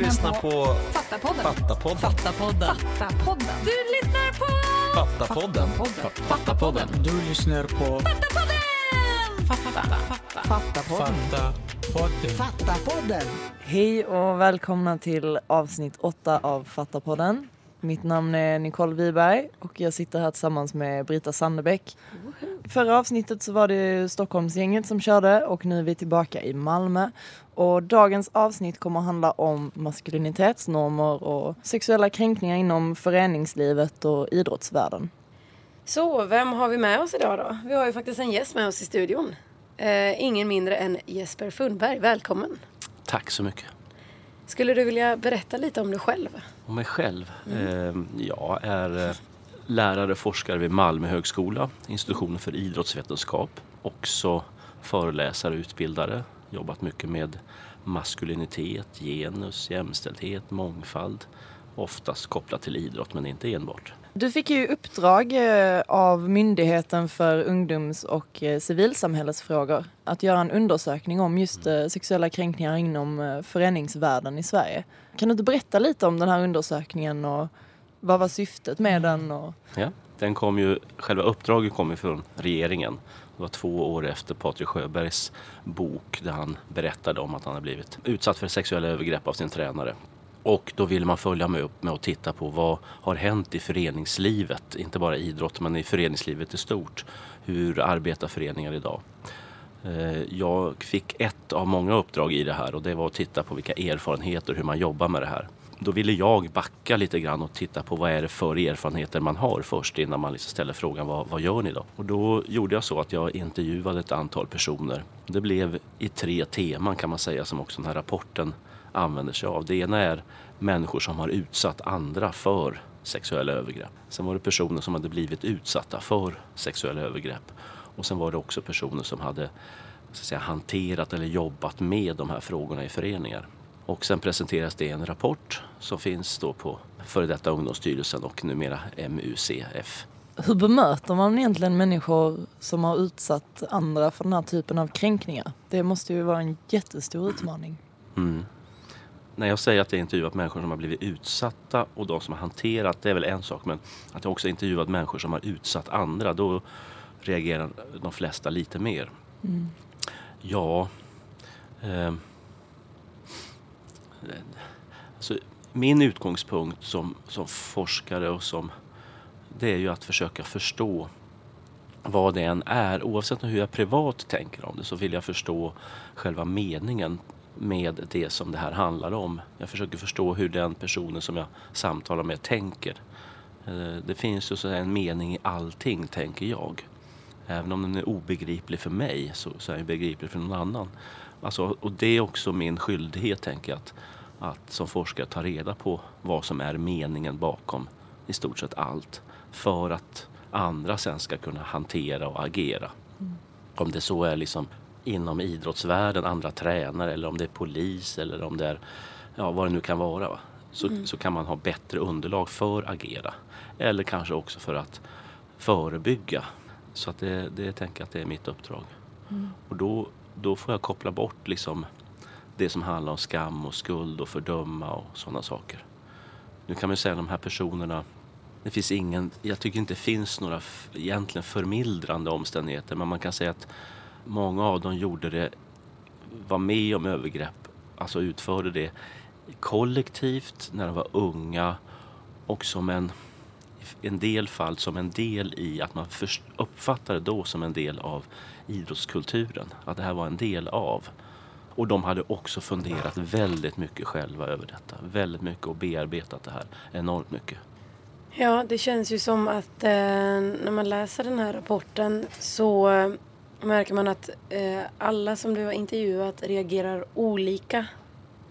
lyssnar på Fattapodden. Fattapodden. Fattapodden. Fattapodden. Du lyssnar på Fattapodden. Fattapodden. Du lyssnar på Fattapodden. Fattapodden. Fattapodden. Hej och välkomna till avsnitt åtta av Fattapodden. Mitt namn är Nicole Wiberg och jag sitter här tillsammans med Brita Sandebäck. Förra avsnittet så var det Stockholmsgänget som körde och nu är vi tillbaka i Malmö. Och dagens avsnitt kommer att handla om maskulinitetsnormer och sexuella kränkningar inom föreningslivet och idrottsvärlden. Så, vem har vi med oss idag då? Vi har ju faktiskt en gäst med oss i studion. Eh, ingen mindre än Jesper Fundberg. Välkommen. Tack så mycket. Skulle du vilja berätta lite om dig själv? Om mig själv? Eh, jag är eh, lärare och forskare vid Malmö högskola, institutionen för idrottsvetenskap. Också föreläsare och utbildare. Jobbat mycket med maskulinitet, genus, jämställdhet, mångfald. Oftast kopplat till idrott men inte enbart. Du fick ju uppdrag eh, av Myndigheten för ungdoms och eh, civilsamhällesfrågor att göra en undersökning om just eh, sexuella kränkningar inom föreningsvärlden i Sverige. Kan du inte berätta lite om den här undersökningen och vad var syftet med den? Och... Ja, den kom ju, själva uppdraget kom ju från regeringen. Det var två år efter Patrik Sjöbergs bok där han berättade om att han hade blivit utsatt för sexuella övergrepp av sin tränare. Och då ville man följa med upp med att titta på vad har hänt i föreningslivet, inte bara idrott men i föreningslivet i stort. Hur arbetar föreningar idag? Eh, jag fick ett av många uppdrag i det här och det var att titta på vilka erfarenheter, hur man jobbar med det här. Då ville jag backa lite grann och titta på vad är det för erfarenheter man har först innan man liksom ställer frågan vad, vad gör ni då? Och då gjorde jag så att jag intervjuade ett antal personer. Det blev i tre teman kan man säga som också den här rapporten använder sig av. Det ena är människor som har utsatt andra för sexuella övergrepp. Sen var det personer som hade blivit utsatta för sexuella övergrepp. Och sen var det också personer som hade så att säga, hanterat eller jobbat med de här frågorna i föreningar. Och sen presenteras det en rapport som finns då på före detta Ungdomsstyrelsen och numera MUCF. Hur bemöter man egentligen människor som har utsatt andra för den här typen av kränkningar? Det måste ju vara en jättestor utmaning. Mm. När jag säger att jag intervjuat människor som har blivit utsatta och de som har hanterat, det är väl en sak, men att jag också intervjuat människor som har utsatt andra, då reagerar de flesta lite mer. Ja, eh, alltså, min utgångspunkt som, som forskare och som det är ju att försöka förstå vad det än är. Oavsett hur jag privat tänker om det så vill jag förstå själva meningen med det som det här handlar om. Jag försöker förstå hur den personen som jag samtalar med tänker. Eh, Det finns ju så en mening i allting, tänker jag. Även om den är obegriplig för mig så, så är den begriplig för någon annan. Alltså, och det är också min skyldighet, tänker jag, att, att som forskare ta reda på vad som är meningen bakom i stort sett allt. För att andra sen ska kunna hantera och agera. Om det så är liksom inom idrottsvärlden, andra tränare eller om det är polis eller om det är ja, vad det nu kan vara. Va? Så, så kan man ha bättre underlag för att agera. Eller kanske också för att förebygga. Så att det, det tänker jag att det är mitt uppdrag. Och då, då får jag koppla bort liksom det som handlar om skam och skuld och fördöma och sådana saker. Nu kan man ju säga att de här personerna det finns ingen, jag tycker inte det finns några egentligen förmildrande omständigheter men man kan säga att många av dem gjorde det, var med om övergrepp, alltså utförde det kollektivt när de var unga och som en, en del fall som en del i att man först uppfattade det då som en del av idrottskulturen, att det här var en del av. Och de hade också funderat väldigt mycket själva över detta, väldigt mycket och bearbetat det här enormt mycket. Ja, det känns ju som att eh, när man läser den här rapporten så märker man att eh, alla som du har intervjuat reagerar olika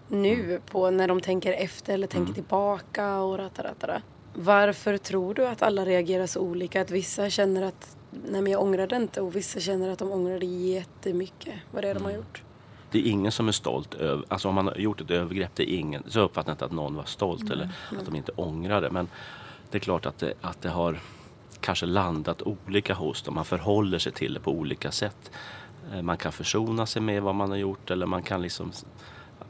nu på när de tänker efter eller tänker tillbaka och rataratara. Varför tror du att alla reagerar så olika? Att vissa känner att nej men jag ångrade inte och vissa känner att de ångrade jättemycket vad det är de har gjort. Det är ingen som är stolt över, alltså om man har gjort ett övergrepp, det är ingen, så uppfattar jag inte att någon var stolt eller att de inte ångrade. Men det är klart att det, att det har kanske landat olika hos dem. Man förhåller sig till det på olika sätt. Eh, man kan försona sig med vad man har gjort eller man kan liksom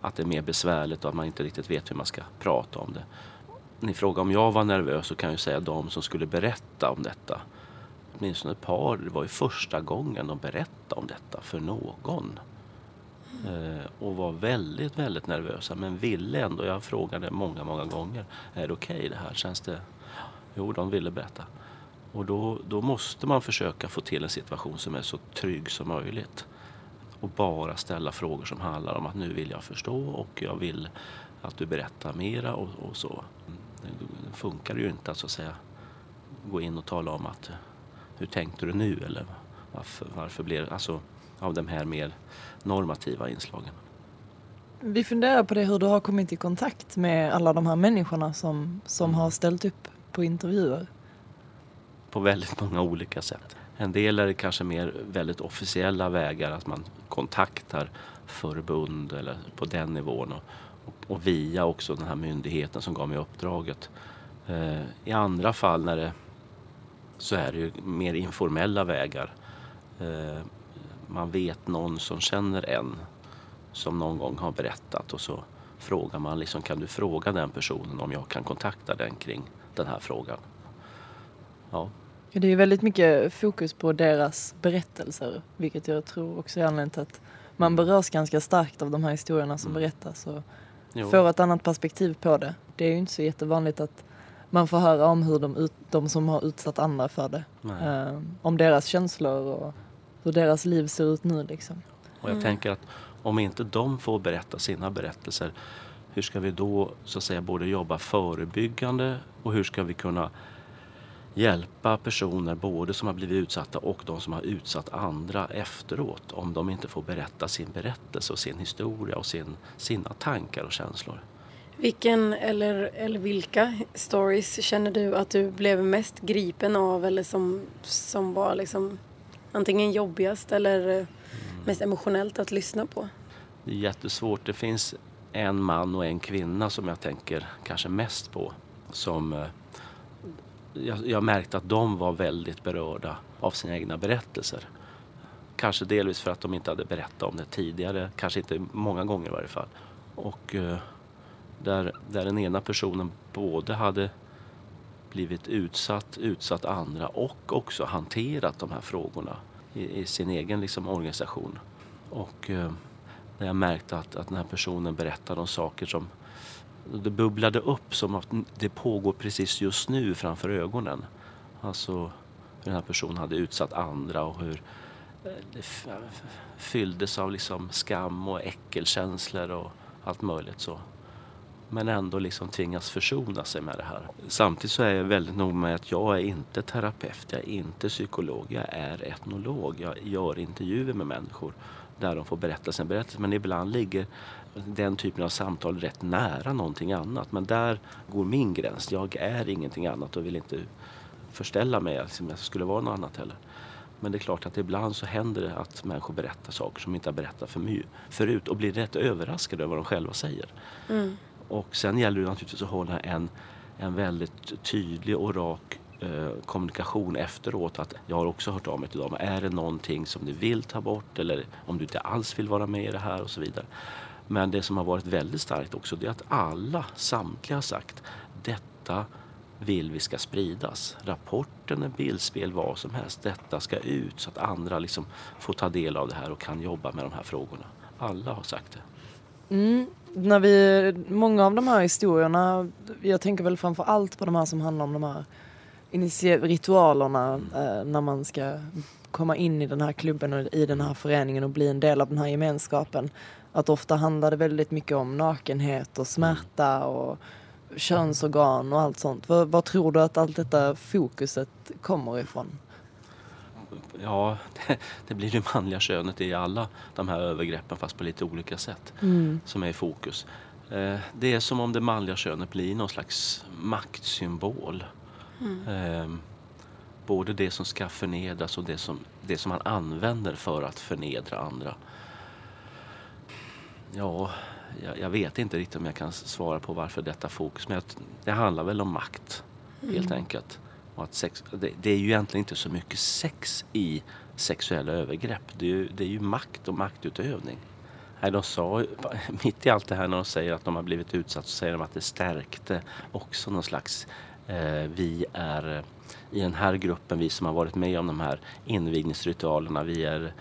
att det är mer besvärligt och att man inte riktigt vet hur man ska prata om det. Ni frågar om jag var nervös så kan jag säga de som skulle berätta om detta. Åtminstone ett par, det var ju första gången de berättade om detta för någon. Eh, och var väldigt, väldigt nervösa men ville ändå. Jag frågade många, många gånger. Är det okej okay det här? Känns det? Jo, de ville berätta. Och då, då måste man försöka få till en situation som är så trygg som möjligt. Och bara ställa frågor som handlar om att nu vill jag förstå och jag vill att du berättar mera och, och så. Det funkar ju inte att så att säga gå in och tala om att hur tänkte du nu eller varför, varför blev det, alltså av de här mer normativa inslagen. Vi funderar på det hur du har kommit i kontakt med alla de här människorna som, som har ställt upp på intervjuer. På väldigt många olika sätt. En del är det kanske mer väldigt officiella vägar, att man kontaktar förbund eller på den nivån och, och, via också den här myndigheten som gav mig uppdraget. Eh, I andra fall när det, så är det ju mer informella vägar. Eh, man vet någon som känner en som någon gång har berättat och så frågar man liksom kan du fråga den personen om jag kan kontakta den kring den här frågan. Ja. Det är väldigt mycket fokus på deras berättelser vilket jag tror också är anledningen till att man berörs ganska starkt av de här historierna som mm. berättas och jo. får ett annat perspektiv på det. Det är ju inte så jättevanligt att man får höra om hur de, ut, de som har utsatt andra för det. Eh, om deras känslor och hur deras liv ser ut nu liksom. Och jag mm. tänker att om inte de får berätta sina berättelser, hur ska vi då så att säga både jobba förebyggande och hur ska vi kunna hjälpa personer både som har blivit utsatta och de som har utsatt andra efteråt om de inte får berätta sin berättelse och sin historia och sin, sina tankar och känslor. Vilken eller, eller vilka stories känner du att du blev mest gripen av eller som, som var liksom antingen jobbigast eller mm. mest emotionellt att lyssna på? Det är jättesvårt. Det finns en man och en kvinna som jag tänker kanske mest på. Som eh, jag, jag märkte att de var väldigt berörda av sina egna berättelser. Kanske delvis för att de inte hade berättat om det tidigare, kanske inte många gånger i varje fall. Och eh, där, där den ena personen både hade blivit utsatt, utsatt andra och också hanterat de här frågorna i, i sin egen liksom, organisation. Och eh, när jag märkte att, att den här personen berättade om saker som det bubblade upp som att det pågår precis just nu framför ögonen. Alltså hur den här personen hade utsatt andra och hur eh, det fylldes av liksom skam och äckelkänslor och allt möjligt så men ändå liksom tvingas försona sig med det här. Samtidigt så är jag väldigt noga med att jag är inte terapeut, jag är inte psykolog, jag är etnolog. Jag gör intervjuer med människor där de får berätta sin berättelse. Men ibland ligger den typen av samtal rätt nära någonting annat. Men där går min gräns. Jag är ingenting annat och vill inte förställa mig som jag skulle vara något annat heller. Men det är klart att ibland så händer det att människor berättar saker som inte har berättat för mycket förut och blir rätt överraskade över vad de själva säger. Mm. Och sen gäller det naturligtvis att hålla en, en väldigt tydlig och rak eh, kommunikation efteråt. Att jag har också hört av mig till dem. Är det någonting som du vill ta bort eller om du inte alls vill vara med i det här och så vidare. Men det som har varit väldigt starkt också det är att alla, samtliga har sagt detta vill vi ska spridas. Rapporten, en bildspel, vad som helst. Detta ska ut så att andra liksom får ta del av det här och kan jobba med de här frågorna. Alla har sagt det. Mm, när vi, många av de här historierna, jag tänker väl framför allt på de här som handlar om de här ritualerna eh, när man ska komma in i den här klubben och i den här föreningen och bli en del av den här gemenskapen. Att ofta handlar det väldigt mycket om nakenhet och smärta och könsorgan och allt sånt. Var, var tror du att allt detta fokuset kommer ifrån? ja, det, det, blir det manliga könet i alla de här övergreppen fast på lite olika sätt mm. som är i fokus. Eh, det är som om det manliga könet blir någon slags maktsymbol. Mm. Eh, både det som ska förnedras och det som, det som man använder för att förnedra andra. Ja, jag, jag vet inte riktigt om jag kan svara på varför detta fokus men det handlar väl om makt mm. helt enkelt. Och att sex, det, det, är ju egentligen inte så mycket sex i sexuella övergrepp. Det är ju, det är ju makt och maktutövning. Nej, de sa, mitt i allt det här när de säger att de har blivit utsatta så säger de att det stärkte också någon slags eh, vi är eh, i den här gruppen, vi som har varit med om de här invigningsritualerna, vi är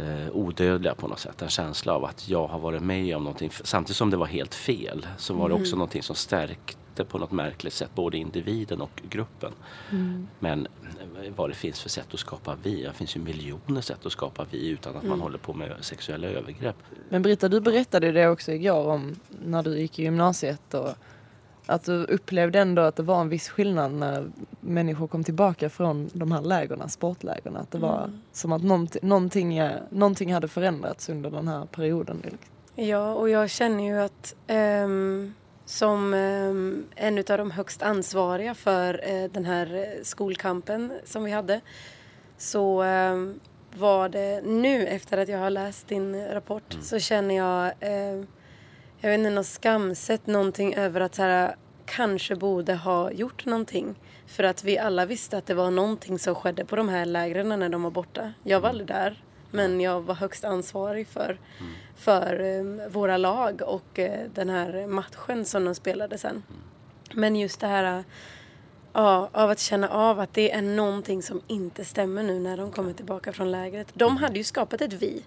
eh, odödliga på något sätt. En känsla av att jag har varit med om någonting. Samtidigt som det var helt fel så var det också Mm. någonting som stärkte på något märkligt sätt både individen och gruppen. Mm. Men eh, vad det finns för sätt att skapa vi, det finns ju miljoner sätt att skapa vi utan att man Mm. håller på med sexuella övergrepp. Men Britta, du berättade det också igår om när du gick i gymnasiet och att du upplevde ändå att det var en viss skillnad när människor kom tillbaka från de här lägren, sportlägren. Att det var Mm. som att någonting, någonting, någonting hade förändrats under den här perioden. Ja, och jag känner ju att ehm, som um, en av de högst ansvariga för eh, den här eh, skolkampen som vi hade så ehm, var det nu efter att jag har läst din rapport så känner jag, eh, jag vet inte, något skamset, någonting över att så här, kanske borde ha gjort någonting. För att vi alla visste att det var någonting som skedde på de här lägren när de var borta. Jag var aldrig där, men jag var högst ansvarig för, för eh, våra lag och eh, den här matchen som de spelade sen. Men just det här ja, av att känna av att det är någonting som inte stämmer nu när de kommer tillbaka från lägret. De hade ju skapat ett vi.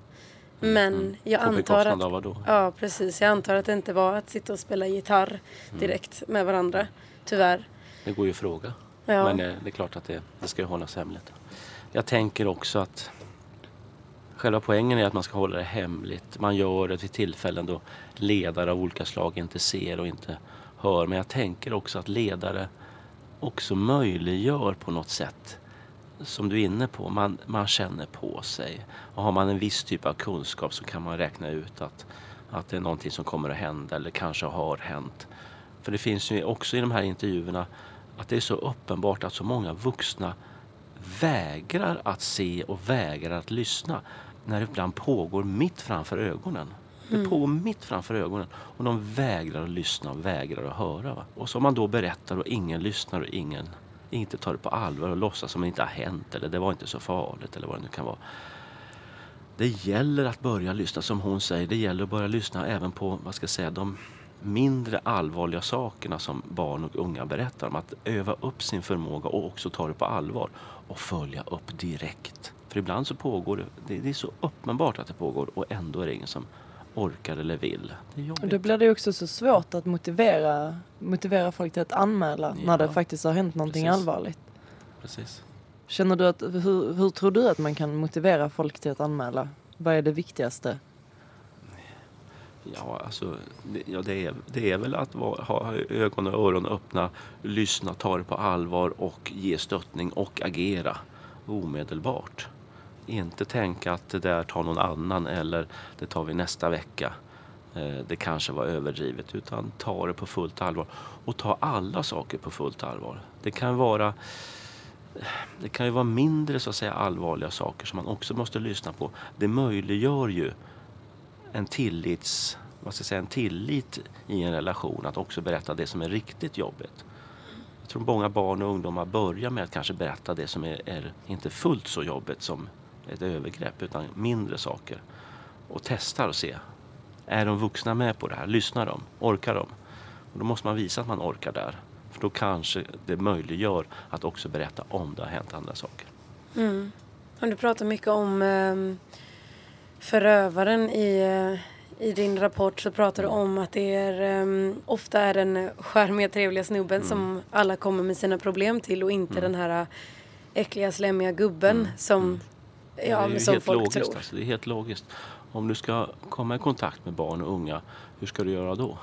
Men jag På antar att... av? Ja, precis. Jag antar att det inte var att sitta och spela gitarr direkt med varandra. Tyvärr. Det går ju att fråga. Ja. Men eh, det är klart att det, det ska ju hållas hemligt. Jag tänker också att själva poängen är att man ska hålla det hemligt. Man gör det vid tillfällen då ledare av olika slag inte ser och inte hör. Men jag tänker också att ledare också möjliggör på något sätt som du är inne på, man, man känner på sig. Och har man en viss typ av kunskap så kan man räkna ut att, att det är någonting som kommer att hända eller kanske har hänt. För det finns ju också i de här intervjuerna att det är så uppenbart att så många vuxna vägrar att se och vägrar att lyssna när det ibland pågår mitt framför ögonen. Det pågår mitt framför ögonen och de vägrar att lyssna och vägrar att höra. Va? Och så man då berättar och ingen lyssnar och ingen inte tar det på allvar och låtsas som det inte har hänt eller det var inte så farligt eller vad det nu kan vara. Det gäller att börja lyssna, som hon säger, det gäller att börja lyssna även på vad ska jag säga, de mindre allvarliga sakerna som barn och unga berättar om. Att öva upp sin förmåga och också ta det på allvar och följa upp direkt. För ibland så pågår det, det, det är så uppenbart att det pågår och ändå är det ingen som orkar eller vill. Det är jobbigt. då blir det också så svårt att motivera, motivera folk till att anmäla Ja. när det faktiskt har hänt någonting Precis. allvarligt. Precis. Känner du att, hur, hur tror du att man kan motivera folk till att anmäla? Vad är det viktigaste? Ja, alltså, det, ja, det, är, det är väl att vara, ha ögon och öron öppna, lyssna, ta det på allvar och ge stöttning och agera omedelbart. Inte tänka att det där tar någon annan eller det tar vi nästa vecka. Eh, det kanske var överdrivet utan ta det på fullt allvar och ta alla saker på fullt allvar. Det kan vara eh, det kan ju vara mindre så att säga allvarliga saker som man också måste lyssna på. Det möjliggör ju en tillits, vad ska jag säga, en tillit i en relation att också berätta det som är riktigt jobbigt. Jag tror många barn och ungdomar börjar med att kanske berätta det som är, är inte fullt så jobbigt som ett övergrepp utan mindre saker. Och testar och se. Är de vuxna med på det här? Lyssnar de? Orkar de? Och då måste man visa att man orkar där. För då kanske det möjliggör att också berätta om det har hänt andra saker. Mm. Och du pratar mycket om ehm, förövaren i, eh, i din rapport så pratar du om att det är ehm, ofta är den charmiga trevliga snubben som alla kommer med sina problem till och inte den här äckliga slemmiga gubben som, det är ja, ju men som helt folk logiskt, tror. Alltså, det är helt logiskt. Om du ska komma i kontakt med barn och unga, hur ska du göra då?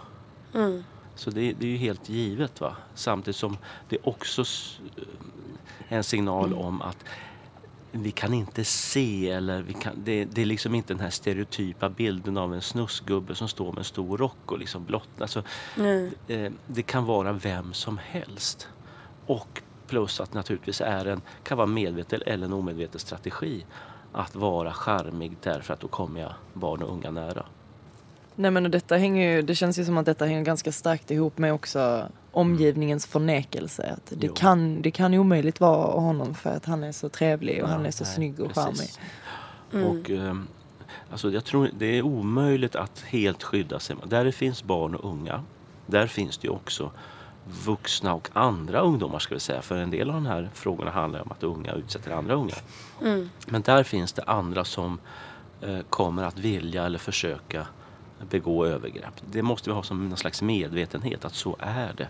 Mm. Så det, det är ju helt givet. va. Samtidigt som det också s- en signal Mm. om att vi kan inte se eller vi kan, det, det är liksom inte den här stereotypa bilden av en snusgubbe som står med en stor rock och liksom blott. Alltså, Nej. eh, det kan vara vem som helst. Och plus att naturligtvis är en, kan vara medveten eller en omedveten strategi att vara charmig därför att då kommer jag barn och unga nära. Nej men och detta hänger ju, det känns ju som att detta hänger ganska starkt ihop med också omgivningens förnekelse. Att det, Jo. kan, det kan omöjligt vara honom för att han är så trevlig och Ja, han är så nej, snygg och charmig. Och ehm, Alltså jag tror det är omöjligt att helt skydda sig. Där det finns barn och unga, där finns det ju också vuxna och andra ungdomar ska vi säga. För en del av de här frågorna handlar om att unga utsätter andra unga. Mm. Men där finns det andra som eh, kommer att vilja eller försöka begå övergrepp. Det måste vi ha som någon slags medvetenhet att så är det.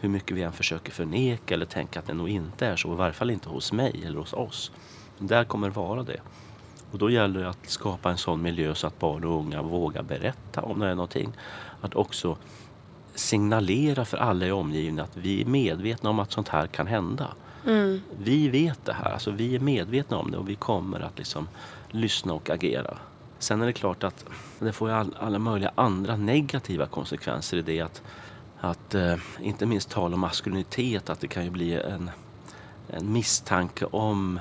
Hur mycket vi än försöker förneka eller tänka att det nog inte är så. I varje fall inte hos mig eller hos oss. Men där kommer det vara det. Och då gäller det att skapa en sån miljö så att barn och unga vågar berätta om det är någonting. Att också signalera för alla i omgivningen att vi är medvetna om att sånt här kan hända. Mm. Vi vet det här, alltså vi är medvetna om det och vi kommer att liksom lyssna och agera. Sen är det klart att det får ju all, alla möjliga andra negativa konsekvenser i det att, att eh, inte minst tala om maskulinitet, att det kan ju bli en, en misstanke om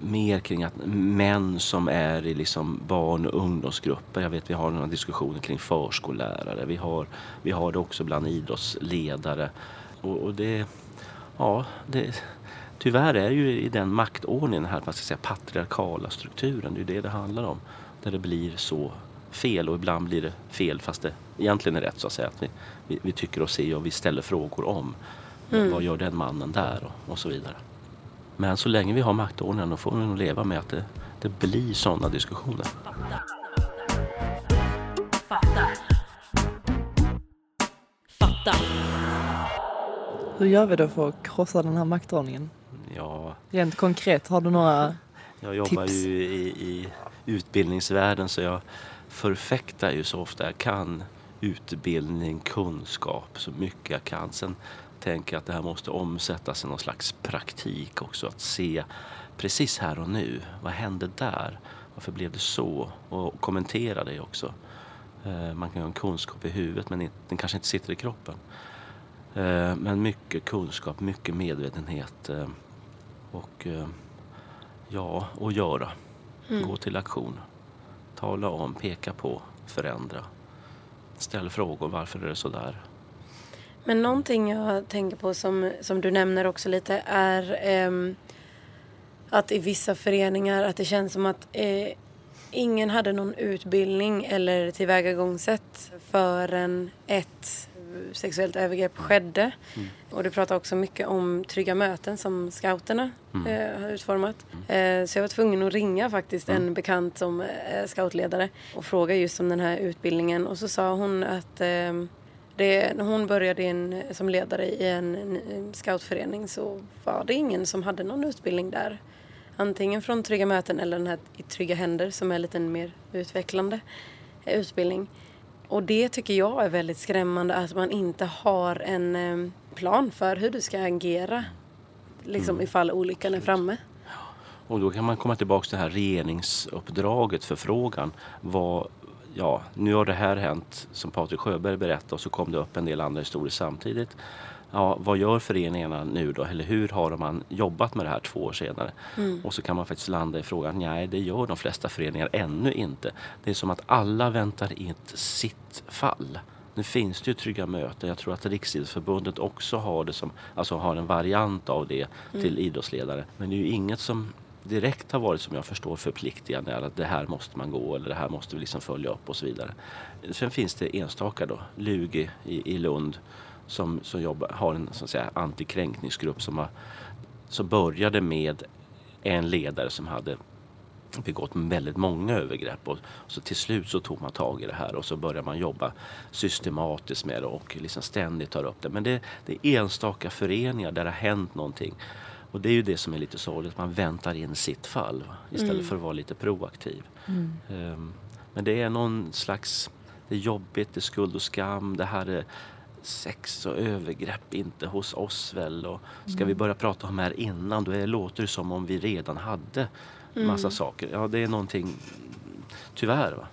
mer kring att män som är i liksom barn och ungdomsgrupper. Jag vet vi har några diskussioner kring förskollärare. Vi har, vi har det också bland idrottsledare. Och, och det, ja, det, tyvärr är ju i den maktordningen, här man ska säga, patriarkala strukturen, det är det det handlar om. Där det blir så fel och ibland blir det fel fast det egentligen är rätt så att säga. Att vi, vi, vi tycker och ser och vi ställer frågor om Mm. vad gör den mannen där och, och så vidare. Men så länge vi har maktordningen då får vi nog leva med att det, det blir sådana diskussioner. Fatta. Fatta. Hur gör vi då för att krossa den här maktordningen? Ja, Rent konkret, har du några? jag jobbar Tips? ju i, i utbildningsvärlden så jag förfäktar ju så ofta jag kan utbildning, kunskap så mycket jag kan. Sen tänker att det här måste omsättas i någon slags praktik också. Att se precis här och nu, vad hände där? Varför blev det så? Och kommentera det också. Eh, Man kan ha en kunskap i huvudet men den kanske inte sitter i kroppen. Eh, Men mycket kunskap, mycket medvetenhet eh, och ja, och göra. Mm. Gå till aktion. Tala om, peka på, förändra. Ställ frågor, varför är det så där? Men någonting jag tänker på som, som du nämner också lite är ehm, att i vissa föreningar att det känns som att eh, ingen hade någon utbildning eller tillvägagångssätt förrän ett sexuellt övergrepp skedde. Och du pratar också mycket om trygga möten som scouterna eh, har utformat. Eh, så jag var tvungen att ringa faktiskt en bekant som är scoutledare och fråga just om den här utbildningen. Och så sa hon att eh, det, när hon började in, som ledare i en, en scoutförening så var det ingen som hade någon utbildning där. Antingen från Trygga möten eller den här i Trygga händer som är lite mer utvecklande eh, utbildning. Och det tycker jag är väldigt skrämmande att man inte har en eh, plan för hur du ska agera liksom ifall olyckan är framme. Och då kan man komma tillbaka till det här regeringsuppdraget för frågan. Vad, ja, nu har det här hänt som Patrik Sjöberg berättade och så kom det upp en del andra historier samtidigt. Ja, vad gör föreningarna nu då? Eller hur har man jobbat med det här två år senare? Och så kan man faktiskt landa i frågan, nej det gör de flesta föreningar ännu inte. Det är som att alla väntar in sitt fall. Nu finns det ju trygga möten. Jag tror att Riksidrottsförbundet också har det som, alltså har en variant av det till idrottsledare. Men det är ju inget som direkt har varit som jag förstår förpliktigande. Att det här måste man gå eller det här måste vi liksom följa upp och så vidare. Sen finns det enstaka då, Lugi i, i Lund som, som jobbar, har en så att säga, antikränkningsgrupp som, har, som började med en ledare som hade begått väldigt många övergrepp och så till slut så tog man tag i det här och så börjar man jobba systematiskt med det och liksom ständigt tar upp det. Men det, det är enstaka föreningar där det har hänt någonting. Och det är ju det som är lite sorgligt, man väntar in sitt fall va? istället för att vara lite proaktiv. Ehm, men det är någon slags, det är jobbigt, det är skuld och skam, det här är sex och övergrepp inte hos oss väl och ska vi börja prata om det här innan då är- låter det som om vi redan hade massa saker. Ja det är någonting, tyvärr va.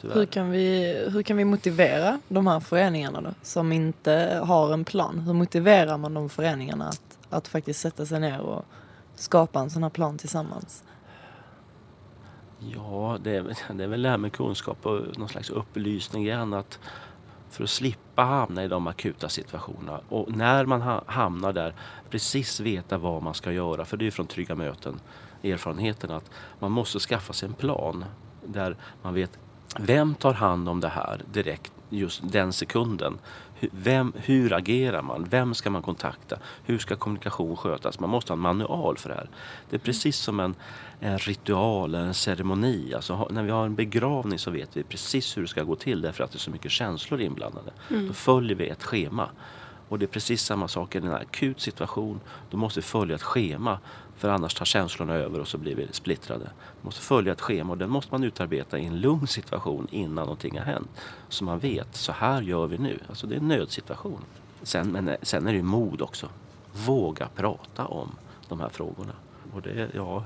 Tyvärr. Hur kan, vi, hur kan vi motivera de här föreningarna då, som inte har en plan? Hur motiverar man de föreningarna att, att faktiskt sätta sig ner och skapa en sån här plan tillsammans? Ja, det är, väl- det är väl det här med kunskap och någon slags upplysning igen. Att för att slippa hamna i de akuta situationerna och när man hamnar där precis veta vad man ska göra. För det är ju från Trygga möten erfarenheten att man måste skaffa sig en plan där man vet vem tar hand om det här direkt just den sekunden. Vem, hur agerar man? Vem ska man kontakta? Hur ska kommunikation skötas? Man måste ha en manual för det här. Det är precis som en, en ritual, en ceremoni. Alltså, när vi har en begravning så vet vi precis hur det ska gå till därför att det är så mycket känslor inblandade. Då följer vi ett schema. Och det är precis samma sak i en akut situation. Då måste vi följa ett schema för annars tar känslorna över och så blir vi splittrade. Vi måste följa ett schema och den måste man utarbeta i en lugn situation innan någonting har hänt. Så man vet, så här gör vi nu. Alltså det är en nödsituation. Sen, men eh, sen är det ju mod också. Våga prata om de här frågorna. Och det, ja,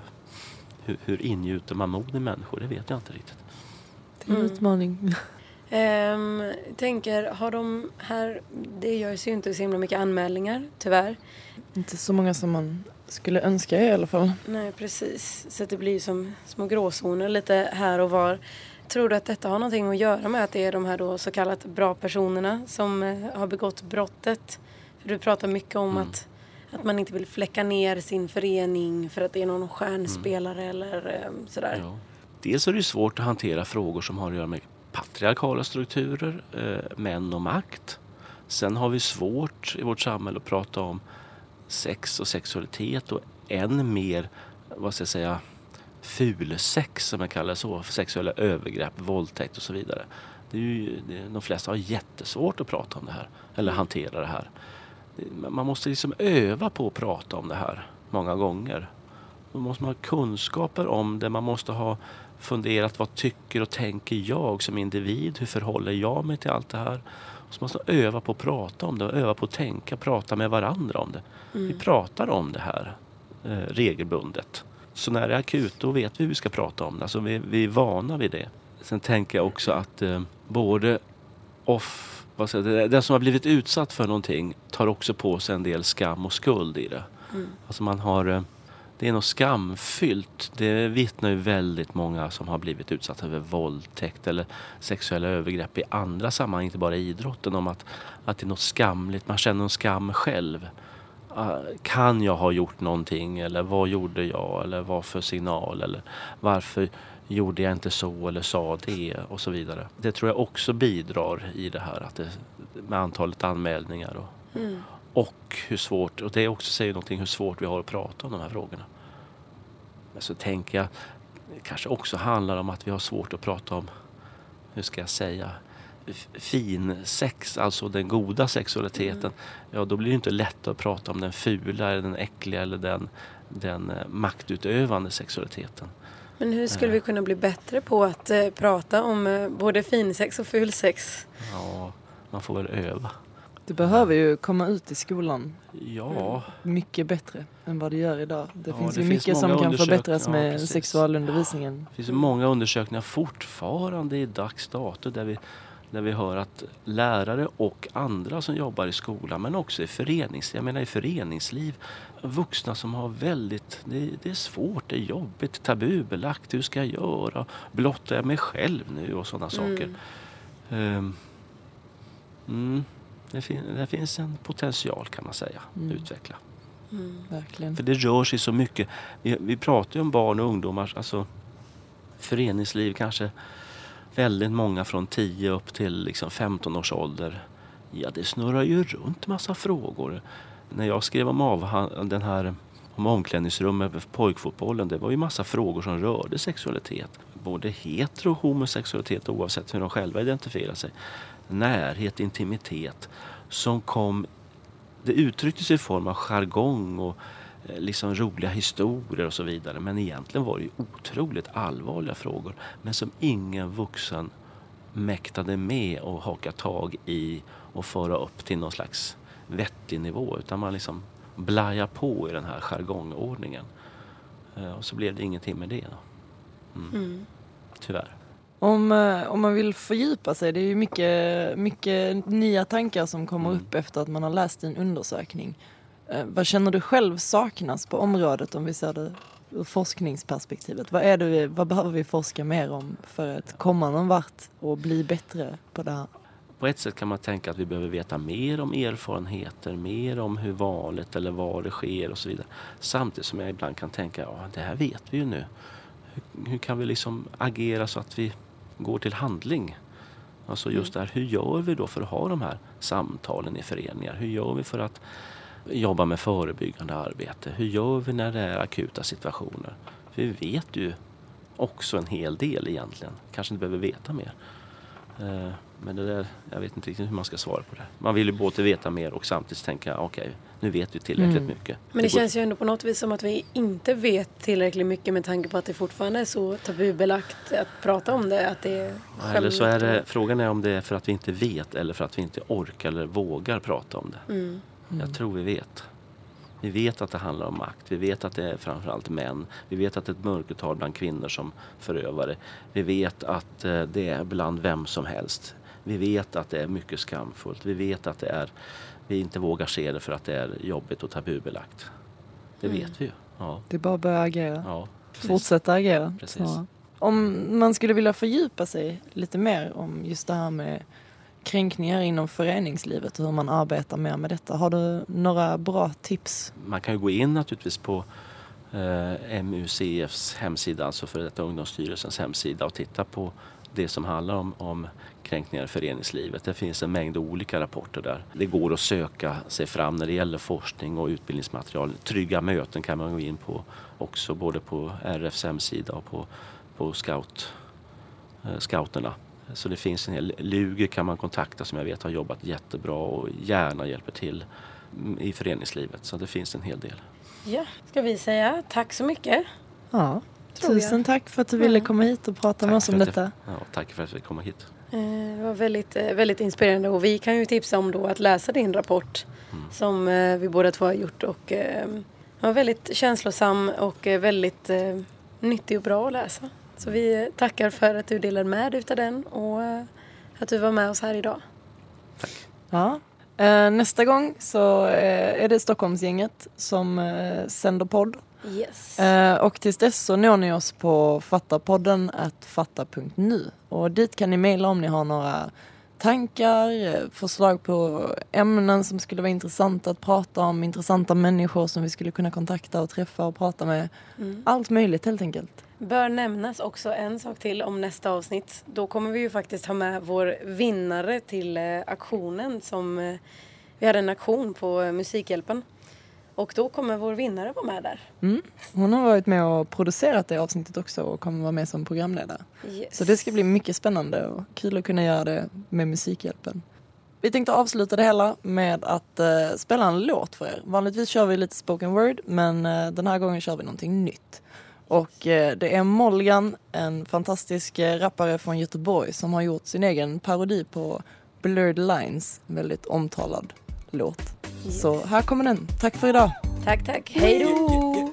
hur, hur ingjuter man mod i människor? Det vet jag inte riktigt. Det är en utmaning. Ehm, tänker, har de här, det görs ju inte så himla mycket anmälningar tyvärr. Inte så många som man skulle önska i alla fall. Nej precis, så det blir som små gråzoner lite här och var. Tror du att detta har någonting att göra med att det är de här då så kallat bra personerna som eh, har begått brottet? För du pratar mycket om Mm. att, att man inte vill fläcka ner sin förening för att det är någon stjärnspelare eller eh, sådär. Ja. Dels är det svårt att hantera frågor som har att göra med patriarkala strukturer, eh, män och makt. Sen har vi svårt i vårt samhälle att prata om sex och sexualitet och än mer, vad ska jag säga, fulsex som jag kallar det så, sexuella övergrepp, våldtäkt och så vidare. Det är ju, det, de flesta har jättesvårt att prata om det här eller hantera det här. Man måste liksom öva på att prata om det här många gånger. Då måste man ha kunskaper om det. Man måste ha funderat vad tycker och tänker jag som individ? Hur förhåller jag mig till allt det här? Så måste man öva på att prata om det, och öva på att tänka, prata med varandra om det. Vi pratar om det här eh, regelbundet. Så när det är akut då vet vi hur vi ska prata om det. Alltså vi, vi är vana vid det. Sen tänker jag också att eh, både off, vad säga, den som har blivit utsatt för någonting tar också på sig en del skam och skuld i det. Alltså man har, eh, det är något skamfyllt. Det vittnar ju väldigt många som har blivit utsatta för våldtäkt eller sexuella övergrepp i andra sammanhang, inte bara i idrotten, om att, att det är något skamligt. Man känner någon skam själv. Ah, kan jag ha gjort någonting eller vad gjorde jag eller vad för signal eller varför gjorde jag inte så eller sa det och så vidare. Det tror jag också bidrar i det här att det, med antalet anmälningar och, Mm och hur svårt, och det också säger någonting hur svårt vi har att prata om de här frågorna. Men så tänker jag, det kanske också handlar om att vi har svårt att prata om, hur ska jag säga, fin sex, alltså den goda sexualiteten. Ja, då blir det inte lätt att prata om den fula, eller den äckliga eller den, den eh, maktutövande sexualiteten. Men hur skulle vi kunna bli bättre på att eh, prata om eh, både finsex och fulsex? Ja, man får väl öva. Det behöver ju komma ut i skolan Ja, mycket bättre än vad det gör idag. Det Ja, finns det ju finns mycket som kan förbättras ja, med precis. sexualundervisningen. Det finns ju många undersökningar fortfarande i dags dato där vi, där vi hör att lärare och andra som jobbar i skolan men också i föreningsliv, jag menar i föreningsliv, vuxna som har väldigt, det, det är svårt, det är jobbigt, tabubelagt, hur ska jag göra? Blottar jag mig själv nu och sådana saker. Ehm, mm, det, fin, det finns en potential kan man säga, Mm. utveckla. Verkligen. För det rör sig så mycket. Vi, vi pratar ju om barn och ungdomar, alltså föreningsliv kanske väldigt många från 10 upp till liksom 15 års ålder. Ja, det snurrar ju runt massa frågor. När jag skrev om den här om omklädningsrummet för pojkfotbollen, det var ju massa frågor som rörde sexualitet. Både hetero och homosexualitet oavsett hur de själva identifierar sig. Närhet, intimitet som kom det uttrycktes i form av jargong och eh, liksom roliga historier och så vidare. Men egentligen var det ju otroligt allvarliga frågor. Men som ingen vuxen mäktade med och haka tag i och föra upp till någon slags vettig nivå. Utan man liksom blaja på i den här jargongordningen. Eh, Och så blev det ingenting med det. Mm. Mm. Tyvärr. Om, eh, om man vill fördjupa sig, det är ju mycket, mycket nya tankar som kommer Mm. upp efter att man har läst en undersökning. Eh, vad känner du själv saknas på området om vi ser det ur forskningsperspektivet? Vad, är det vi, vad behöver vi forska mer om för att komma någon vart och bli bättre på det här? På ett sätt kan man tänka att vi behöver veta mer om erfarenheter, mer om hur vanligt eller var det sker och så vidare. Samtidigt som jag ibland kan tänka, ja det här vet vi ju nu. hur, hur kan vi liksom agera så att vi går till handling? Alltså just det här, hur gör vi då för att ha de här samtalen i föreningar? Hur gör vi för att jobba med förebyggande arbete? Hur gör vi när det är akuta situationer? För vi vet ju också en hel del egentligen. Kanske inte behöver veta mer. Eh, Men det där, jag vet inte riktigt hur man ska svara på det. Man vill ju både veta mer och samtidigt tänka, okej, nu vet vi tillräckligt Mm. mycket. Men det går- känns ju ändå på något vis som att vi inte vet tillräckligt mycket med tanke på att det fortfarande är så tabubelagt att prata om det. Att det är Eller så är det, frågan är om det är för att vi inte vet eller för att vi inte orkar eller vågar prata om det. Mm. Jag tror vi vet. Vi vet att det handlar om makt. Vi vet att det är framförallt män. Vi vet att det är ett mörkertal bland kvinnor som förövare. Vi vet att eh, det är bland vem som helst. Vi vet att det är mycket skamfullt. Vi vet att det är, vi inte vågar se det för att det är jobbigt och tabubelagt. Det Mm. vet vi ju. Ja, Det är bara att börja agera. ja. Fortsätta agera. Precis. snarare. Om man skulle vilja fördjupa sig lite mer om just det här med kränkningar inom föreningslivet och hur man arbetar mer med detta. Har du några bra tips? Man kan ju gå in naturligtvis på eh, MUCFs hemsida, alltså för detta Ungdomsstyrelsens hemsida och titta på det som handlar om, om kränkningar i föreningslivet. Det finns en mängd olika rapporter där. Det går att söka sig fram när det gäller forskning och utbildningsmaterial. Trygga möten kan man gå in på också, både på RFs hemsida och på, på scout, eh, scouterna. Så det finns en hel... Luger kan man kontakta som jag vet har jobbat jättebra och gärna hjälper till mm, i föreningslivet. Så det finns en hel del. Ja, ska vi säga tack så mycket. Ja. Tror jag. Tusen tack för att du ville Mm. komma hit och prata med Tack oss om att jag- detta. Ja, tack för att vi fick komma hit. Eh, Det var väldigt, eh, väldigt inspirerande och vi kan ju tipsa om då att läsa din rapport Mm. som eh, vi båda två har gjort och den var väldigt känslosam och väldigt nyttig och bra att läsa. Så vi tackar för att du delade med dig utav den och att du var med oss här idag. Ja. Eh, nästa gång så är det Stockholmsgänget som sänder podd. Yes. Eh, och tills dess så når ni oss på fattapodden at fatta.nu. Och dit kan ni mejla om ni har några tankar, eh, förslag på ämnen som skulle vara intressanta att prata om, intressanta människor som vi skulle kunna kontakta och träffa och prata med. Mm. Allt möjligt helt enkelt. Bör nämnas också en sak till om nästa avsnitt. Då kommer vi ju faktiskt ha med vår vinnare till eh, aktionen som eh, vi hade en aktion på eh, Musikhjälpen. Och då kommer vår vinnare vara med där. Mm. Hon har varit med och producerat det avsnittet också och kommer vara med som programledare. Yes. Så det ska bli mycket spännande och kul att kunna göra det med Musikhjälpen. Vi tänkte avsluta det hela med att eh, spela en låt för er. Vanligtvis kör vi lite spoken word men eh, den här gången kör vi någonting nytt. Och eh, det är Molgan, en fantastisk eh, rappare från Göteborg som har gjort sin egen parodi på Blurred Lines, väldigt omtalad låt. Så här kommer den. Tack för idag! Tack, tack. Hej då!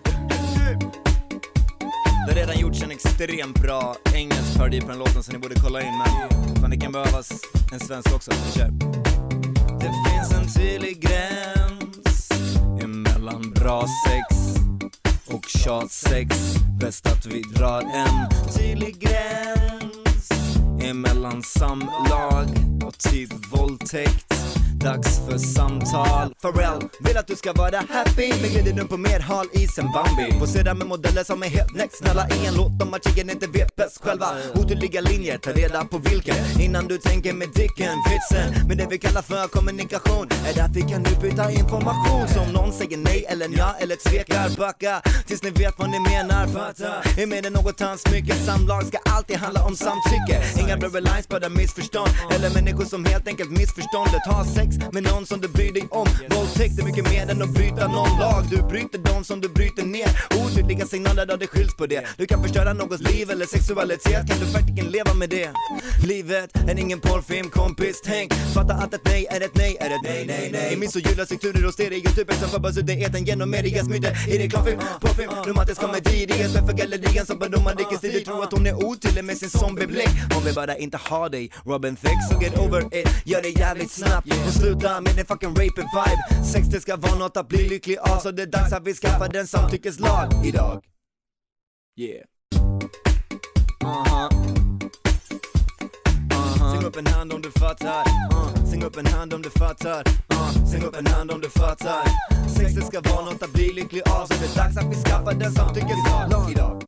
Det har redan gjorts en extremt bra engelsk parodi på den låten så ni borde kolla in men fan, det kan behövas en svensk också, så vi kör. Det finns en tydlig gräns emellan bra sex och tjatsex Bäst att vi drar en tydlig gräns emellan samlag och typ våldtäkt Dags för samtal. Pharrell vill att du ska vara happy Men glider nu på mer hal is än Bambi. Poserar med modeller som är helt next Snälla ingen låt om att tjejen inte vet bäst själva. Otydliga linjer, ta reda på vilken. Innan du tänker med dicken Vitsen. Med det vi kallar för kommunikation. Är att vi kan utbyta information? Så om någon säger nej eller ja eller tvekar Backa. Tills ni vet vad ni menar Fatta, är mer än något tandsmycke Samlag ska alltid handla om samtycke. Inga blurry lines, bara missförstånd. Eller människor som helt enkelt missförståndet. Har sex med någon som du bryr dig om. Våldtäkt är mycket mer än att bryta någon lag. Du bryter dem som du bryter ner. Otydliga signaler då det skylls på det. Du kan förstöra någons liv eller sexualitet. Kan du verkligen leva med det? Livet är ingen porrfilm kompis. Tänk, fatta att ett nej är ett nej är ett nej nej nej. I min så misogylla strukturer och stereotyper som förbas ut i etern genom medias myter. I reklamfilm, porrfilm, romantisk komedi. Det är för gallerian som bedömer Dickens stil Du tror att hon är otydlig med sin zombieblick Hon vill bara inte ha dig. Robin Thicke Så get over it, gör det jävligt snabbt sluta med din fucking rape vibe. Sex det ska vara något att bli lycklig av Så det är dags att vi skaffar den samtyckeslag idag. Yeah. Uh-huh. Uh-huh. Sing upp en hand om du fattar. Uh. Sing upp en hand om du fattar. Uh. Sing upp en hand om du fattar. Sex det ska vara något att bli lycklig av Så det är dags att vi skaffar den samtyckeslag idag.